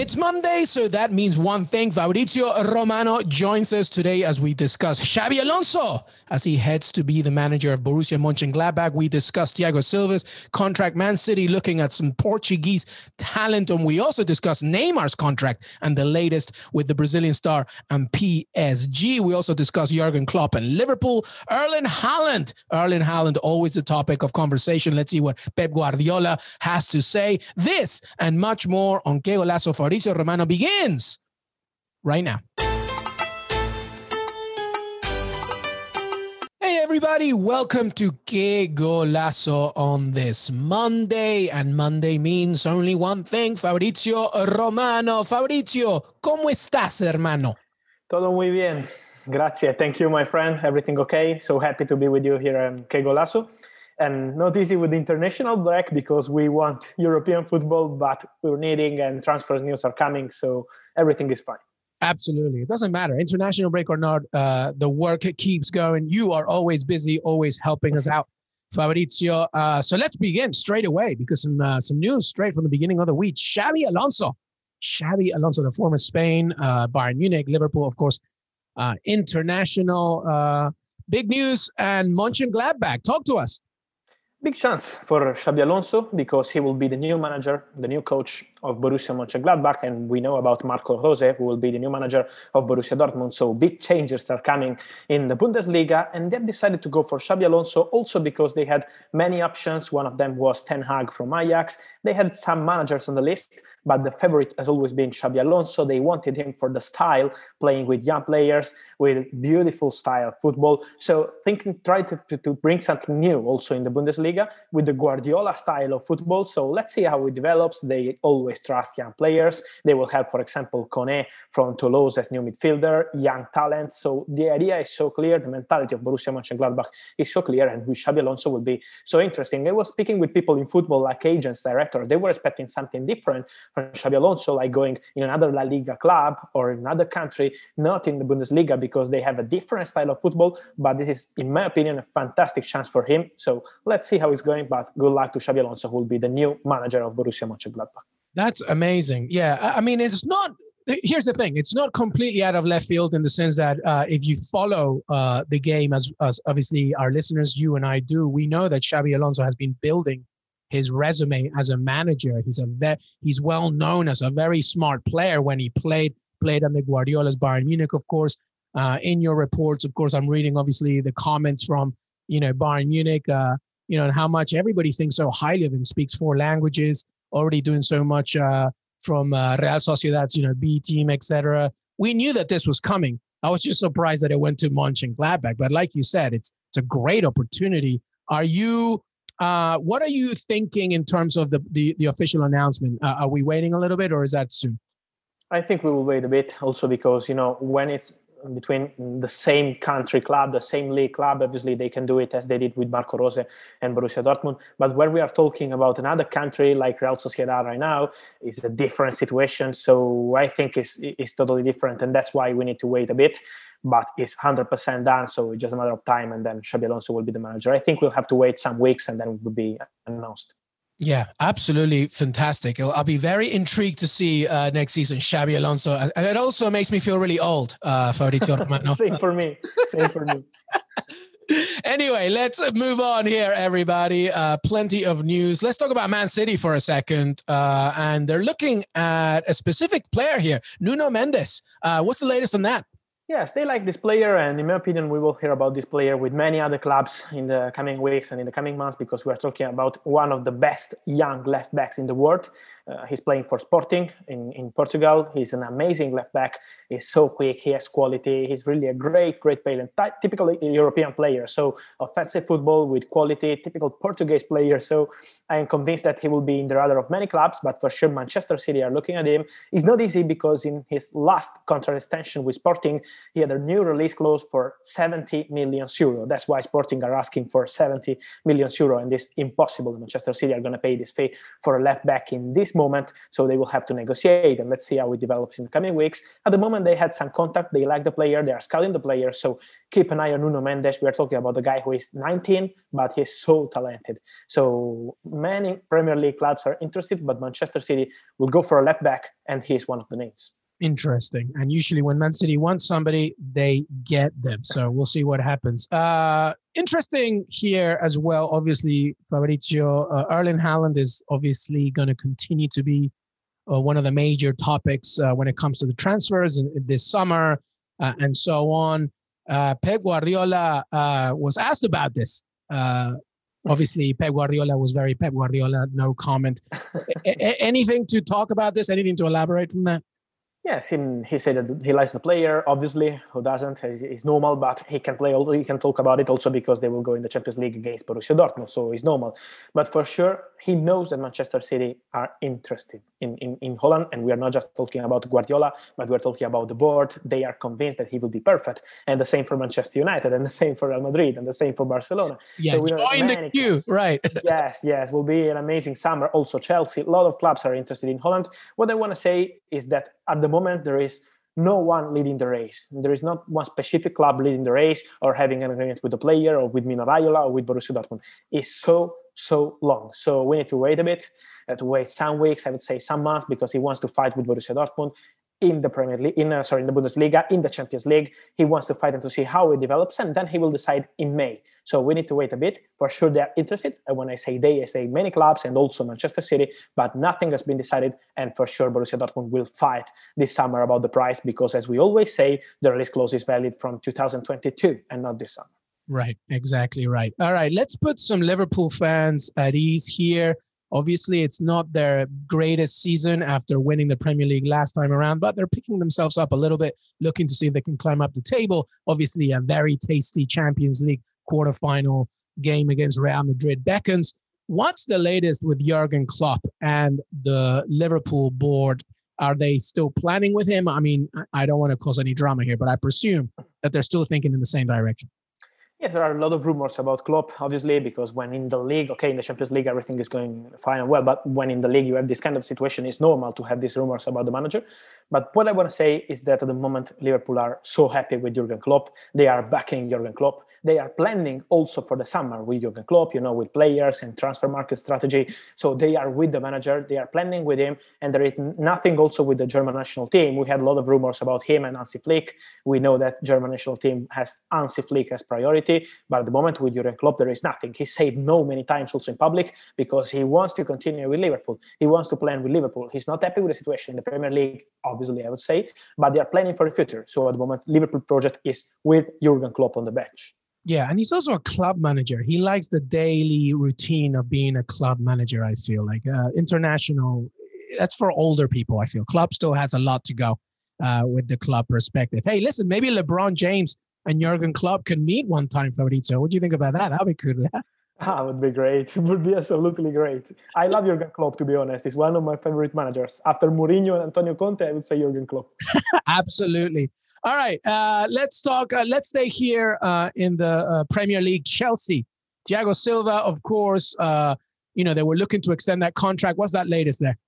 It's Monday, so that means one thing. Fabrizio Romano joins us today as we discuss Xabi Alonso as he heads to be the manager of Borussia Mönchengladbach. We discuss Thiago Silva's contract, Man City looking at some Portuguese talent, and we also discuss Neymar's contract and the latest with the Brazilian star and PSG. We also discuss Jurgen Klopp and Liverpool. Erling Haaland, Erling Haaland, always the topic of conversation. Let's see what Pep Guardiola has to say. This and much more on Que Golazo for Fabrizio Romano begins right now. Hey, everybody, welcome to Que Golazo on this Monday. And Monday means only one thing Fabrizio Romano. Fabrizio, ¿cómo estás, hermano? Todo muy bien. Gracias. Thank you, my friend. Everything okay? So happy to be with you here on Que Golazo and not easy with the international break because we want European football, but we're needing and transfer news are coming, so everything is fine. Absolutely, it doesn't matter international break or not. Uh, the work keeps going. You are always busy, always helping us out, Fabrizio. Uh, so let's begin straight away because some uh, some news straight from the beginning of the week. Xabi Alonso, Xabi Alonso, the former Spain, uh, Bayern Munich, Liverpool, of course, uh, international. Uh, big news and Mönchengladbach. Talk to us. Big chance for Xabi Alonso because he will be the new manager, the new coach of Borussia Mönchengladbach, and we know about Marco Rose, who will be the new manager of Borussia Dortmund. So big changes are coming in the Bundesliga, and they've decided to go for Xabi Alonso also because they had many options. One of them was Ten Hag from Ajax. They had some managers on the list, but the favorite has always been Xabi Alonso. They wanted him for the style, playing with young players, with beautiful style football. So thinking, try to, to, to bring something new also in the Bundesliga with the Guardiola style of football. So let's see how it develops. They always trust young players. They will have, for example, Kone from Toulouse as new midfielder, young talent. So the idea is so clear. The mentality of Borussia Mönchengladbach is so clear, and with Xabi Alonso will be so interesting. I was speaking with people in football, like agents, directors. They were expecting something different from Xabi Alonso, like going in another La Liga club or another country, not in the Bundesliga, because they have a different style of football. But this is, in my opinion, a fantastic chance for him. So let's see how it's going. But good luck to Xabi Alonso, who will be the new manager of Borussia Mönchengladbach. That's amazing. Yeah, I mean, it's not. Here's the thing: it's not completely out of left field in the sense that uh, if you follow uh, the game, as, as obviously our listeners, you and I do, we know that Xabi Alonso has been building his resume as a manager. He's a ve- he's well known as a very smart player when he played played under Guardiola's Bayern Munich, of course. Uh, in your reports, of course, I'm reading obviously the comments from you know Bayern Munich, uh, you know, and how much everybody thinks so highly of him. Speaks four languages, already doing so much uh, from uh, Real Sociedad's you know B team, etc. We knew that this was coming. I was just surprised that it went to Mönchengladbach. But like you said, it's it's a great opportunity. Are you uh, what are you thinking in terms of the the, the official announcement? Uh, are we waiting a little bit, or is that soon? I think we will wait a bit, also because you know when it's between the same country club, the same league club. Obviously, they can do it as they did with Marco Rose and Borussia Dortmund. But where we are talking about another country like Real Sociedad right now, is a different situation. So I think it's, it's totally different. And that's why we need to wait a bit. But it's 100% done. So it's just a matter of time. And then Xabi Alonso will be the manager. I think we'll have to wait some weeks and then it will be announced. Yeah, absolutely fantastic. I'll be very intrigued to see uh, next season Xabi Alonso. And it also makes me feel really old, uh, Fabrizio Romano. Same for me. Same for me. anyway, let's move on here, everybody. Uh, plenty of news. Let's talk about Man City for a second. Uh, and they're looking at a specific player here, Nuno Mendes. Uh, what's the latest on that? Yes, they like this player, and in my opinion, we will hear about this player with many other clubs in the coming weeks and in the coming months because we are talking about one of the best young left backs in the world. Uh, he's playing for Sporting in, in Portugal. He's an amazing left back. He's so quick. He has quality. He's really a great, great player, Ty- typical European player. So offensive football with quality, typical Portuguese player. So I am convinced that he will be in the radar of many clubs, but for sure Manchester City are looking at him. It's not easy because in his last contract extension with Sporting, he had a new release clause for 70 million euro. That's why Sporting are asking for 70 million euro, and it's impossible. Manchester City are going to pay this fee for a left back in this moment, so they will have to negotiate, and let's see how it develops in the coming weeks. At the moment, they had some contact. They like the player. They are scouting the player. So keep an eye on Nuno Mendes. We are talking about the guy who is 19, but he's so talented. So many Premier League clubs are interested, but Manchester City will go for a left back, and he is one of the names. Interesting. And usually, when Man City wants somebody, they get them. So we'll see what happens. Uh, interesting here as well. Obviously, Fabrizio uh, Erling Haaland is obviously going to continue to be uh, one of the major topics uh, when it comes to the transfers in, in this summer uh, and so on. Uh, Pep Guardiola uh, was asked about this obviously Pep Guardiola was very Pep Guardiola. No comment. A- anything to talk about this? Anything to elaborate from that? Yes, he, he said that he likes the player. Obviously, who doesn't? It's, normal, but he can play. He can talk about it also because they will go in the Champions League against Borussia Dortmund, so it's normal. But for sure, he knows that Manchester City are interested in, in, in Haaland, and we are not just talking about Guardiola, but we're talking about the board. They are convinced that he will be perfect, and the same for Manchester United, and the same for Real Madrid, and the same for Barcelona. Yeah, so join the queue, clubs. right? yes, yes, will be an amazing summer. Also, Chelsea. A lot of clubs are interested in Haaland. What I want to say is that at the moment there is no one leading the race. There is not one specific club leading the race or having an agreement with the player or with Mino Raiola or with Borussia Dortmund. It's so so long. So we need to wait a bit, uh, to wait some weeks, I would say some months, because he wants to fight with Borussia Dortmund in the Premier League, in uh, sorry, in the Bundesliga, in the Champions League. He wants to fight and to see how it develops, and then he will decide in May. So we need to wait a bit. For sure, they are interested. And when I say they, I say many clubs and also Manchester City, but nothing has been decided. And for sure, Borussia Dortmund will fight this summer about the price because, as we always say, the release clause is valid from 2022 and not this summer. Right, exactly right. All right, let's put some Liverpool fans at ease here. Obviously, it's not their greatest season after winning the Premier League last time around, but they're picking themselves up a little bit, looking to see if they can climb up the table. Obviously, a very tasty Champions League quarterfinal game against Real Madrid beckons. What's the latest with Jurgen Klopp and the Liverpool board? Are they still planning with him? I mean, I don't want to cause any drama here, but I presume that they're still thinking in the same direction. Yes, there are a lot of rumors about Klopp, obviously, because when in the league, okay, in the Champions League, everything is going fine and well. But when in the league, you have this kind of situation, it's normal to have these rumors about the manager. But what I want to say is that at the moment, Liverpool are so happy with Jurgen Klopp. They are backing Jurgen Klopp. They are planning also for the summer with Jurgen Klopp, you know, with players and transfer market strategy. So they are with the manager, they are planning with him, and there is nothing also with the German national team. We had a lot of rumors about him and Hansi Flick. We know that German national team has Hansi Flick as priority, but at the moment with Jurgen Klopp, there is nothing. He said no many times also in public because he wants to continue with Liverpool. He wants to plan with Liverpool. He's not happy with the situation in the Premier League, obviously, I would say, but they are planning for the future. So at the moment, Liverpool project is with Jurgen Klopp on the bench. Yeah, and he's also a club manager. He likes the daily routine of being a club manager. I feel like uh, international. That's for older people. I feel club still has a lot to go uh, with the club perspective. Hey, listen, maybe LeBron James and Jurgen Klopp can meet one time, Fabrizio. What do you think about that? That'd be cool. Ah, would be great. It would be absolutely great. I love Jurgen Klopp, to be honest. He's one of my favorite managers. After Mourinho and Antonio Conte, I would say Jurgen Klopp. absolutely. All right. Uh, let's talk. Uh, let's stay here uh, in the uh, Premier League. Chelsea. Thiago Silva, of course. Uh, you know, they were looking to extend that contract. What's that latest there?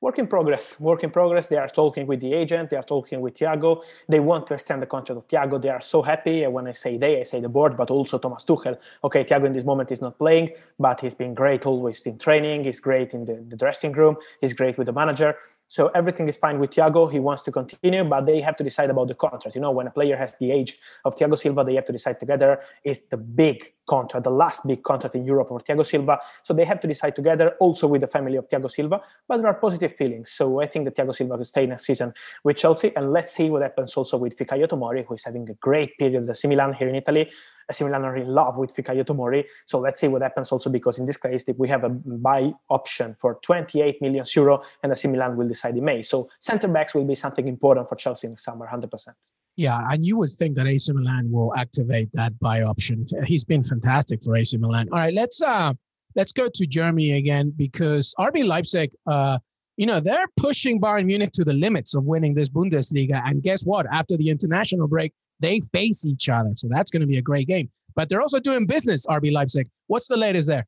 Work in progress work in progress. They are talking with the agent they are talking with Thiago. They want to extend the contract of Thiago. They are so happy. And when I say they I say the board but also Thomas Tuchel. Okay Thiago in this moment is not playing but he's been great always in training. He's great in the, the dressing room. He's great with the manager. So everything is fine with Thiago. He wants to continue, but they have to decide about the contract. You know, when a player has the age of Thiago Silva, they have to decide together. Is the big contract, the last big contract in Europe for Thiago Silva. So they have to decide together, also with the family of Thiago Silva. But there are positive feelings. So I think that Thiago Silva will stay next season with Chelsea. And let's see what happens also with Fikayo Tomori, who is having a great period at AC Milan here in Italy. AC Milan are in love with Fikayo Tomori. So let's see what happens also because in this case, we have a buy option for 28 million euro and AC Milan will decide in May. So center backs will be something important for Chelsea in the summer, 100%. Yeah, and you would think that AC Milan will activate that buy option. He's been fantastic for AC Milan. All right, let's uh let's go to Germany again because RB Leipzig uh you know, they're pushing Bayern Munich to the limits of winning this Bundesliga. And guess what? After the international break, they face each other. So that's going to be a great game. But they're also doing business, RB Leipzig. What's the latest there?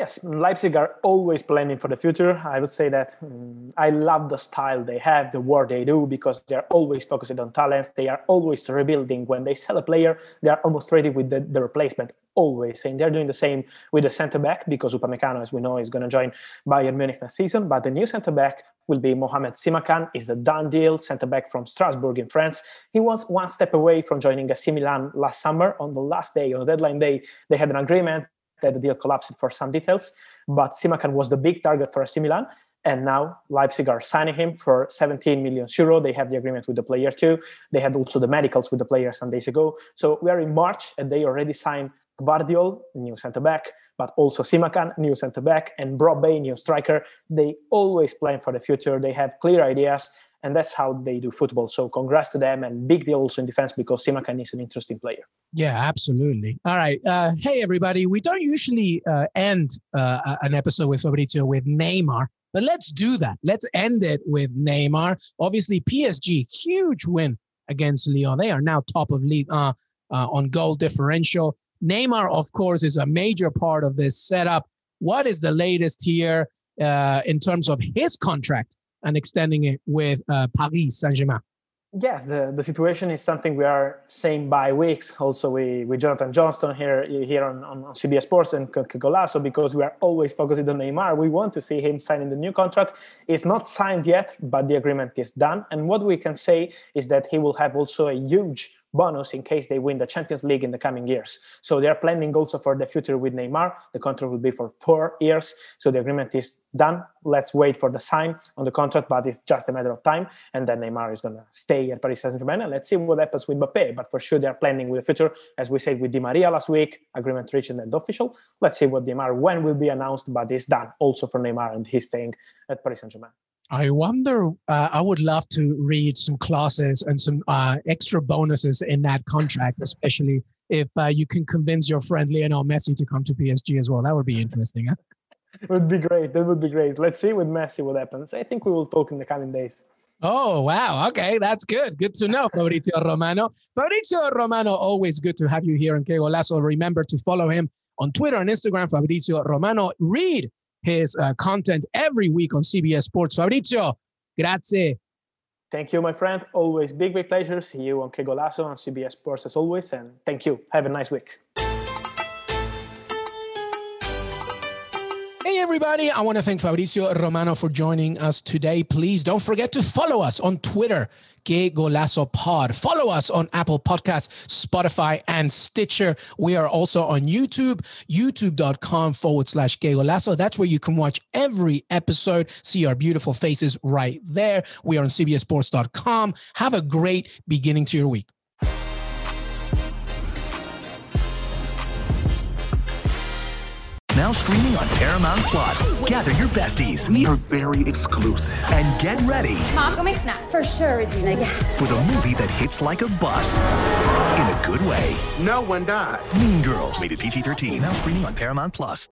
Yes, Leipzig are always planning for the future. I would say that um, I love the style they have, the work they do, because they're always focused on talents. They are always rebuilding. When they sell a player, they are almost ready with the, the replacement, always. And they're doing the same with the centre back, because Upamecano, as we know, is going to join Bayern Munich next season. But the new centre back will be Mohamed Simakan, is a done deal, centre back from Strasbourg in France. He was one step away from joining AC Milan last summer. On the last day, on the deadline day, they had an agreement that the deal collapsed for some details. But Simakan was the big target for AC Milan. And now Leipzig are signing him for 17 million euro. They have the agreement with the player too. They had also the medicals with the player some days ago. So we are in March and they already signed Gvardiol, new centre back, but also Simakan, new centre back, and Brobbey, new striker. They always plan for the future. They have clear ideas and that's how they do football. So congrats to them and big deal also in defense because Simakan is an interesting player. Yeah, absolutely. All right. Uh, hey, everybody. We don't usually uh, end uh, an episode with Fabrizio with Neymar, but let's do that. Let's end it with Neymar. Obviously, PSG, huge win against Lyon. They are now top of league uh, uh, on goal differential. Neymar, of course, is a major part of this setup. What is the latest here uh, in terms of his contract and extending it with uh, Paris Saint Germain. Yes, the, the situation is something we are saying by weeks. Also, we with Jonathan Johnson here here on, on, CBS Sports and Golazo because we are always focusing on Neymar. We want to see him signing the new contract. It's not signed yet, but the agreement is done. And what we can say is that he will have also a huge bonus in case they win the Champions League in the coming years. So they are planning also for the future with Neymar. The contract will be for four years. So the agreement is done. Let's wait for the sign on the contract, but it's just a matter of time. And then Neymar is going to stay at Paris Saint-Germain. And let's see what happens with Mbappe. But for sure, they are planning with the future. As we said with Di Maria last week, agreement reached and official. Let's see what Neymar, when will be announced, but it's done also for Neymar and he's staying at Paris Saint-Germain. I wonder. Uh, I would love to read some clauses and some uh, extra bonuses in that contract, especially if uh, you can convince your friend Lionel Messi to come to PSG as well. That would be interesting. Huh? would be great. That would be great. Let's see with Messi what happens. I think we will talk in the coming days. Oh, wow. Okay, that's good. Good to know, Fabrizio Romano. Fabrizio Romano, always good to have you here on Golazo. Remember to follow him on Twitter and Instagram, Fabrizio Romano. Read his uh, content every week on CBS Sports. Fabrizio, grazie. Thank you, my friend. Always big, big pleasure. See you on Que Golazo on CBS Sports as always. And thank you. Have a nice week. Everybody. I want to thank Fabrizio Romano for joining us today. Please don't forget to follow us on Twitter, Que Golazo Pod. Follow us on Apple Podcasts, Spotify, and Stitcher. We are also on YouTube, youtube.com forward slash Que Golazo. That's where you can watch every episode, see our beautiful faces right there. We are on CBSSports.com. Have a great beginning to your week. Now streaming on Paramount Plus. Gather your besties. We are very exclusive. And get ready. Mom, go make snacks. For sure, Regina. Yeah. For the movie that hits like a bus. In a good way. No one died. Mean Girls. Rated PG 13. Now streaming on Paramount Plus.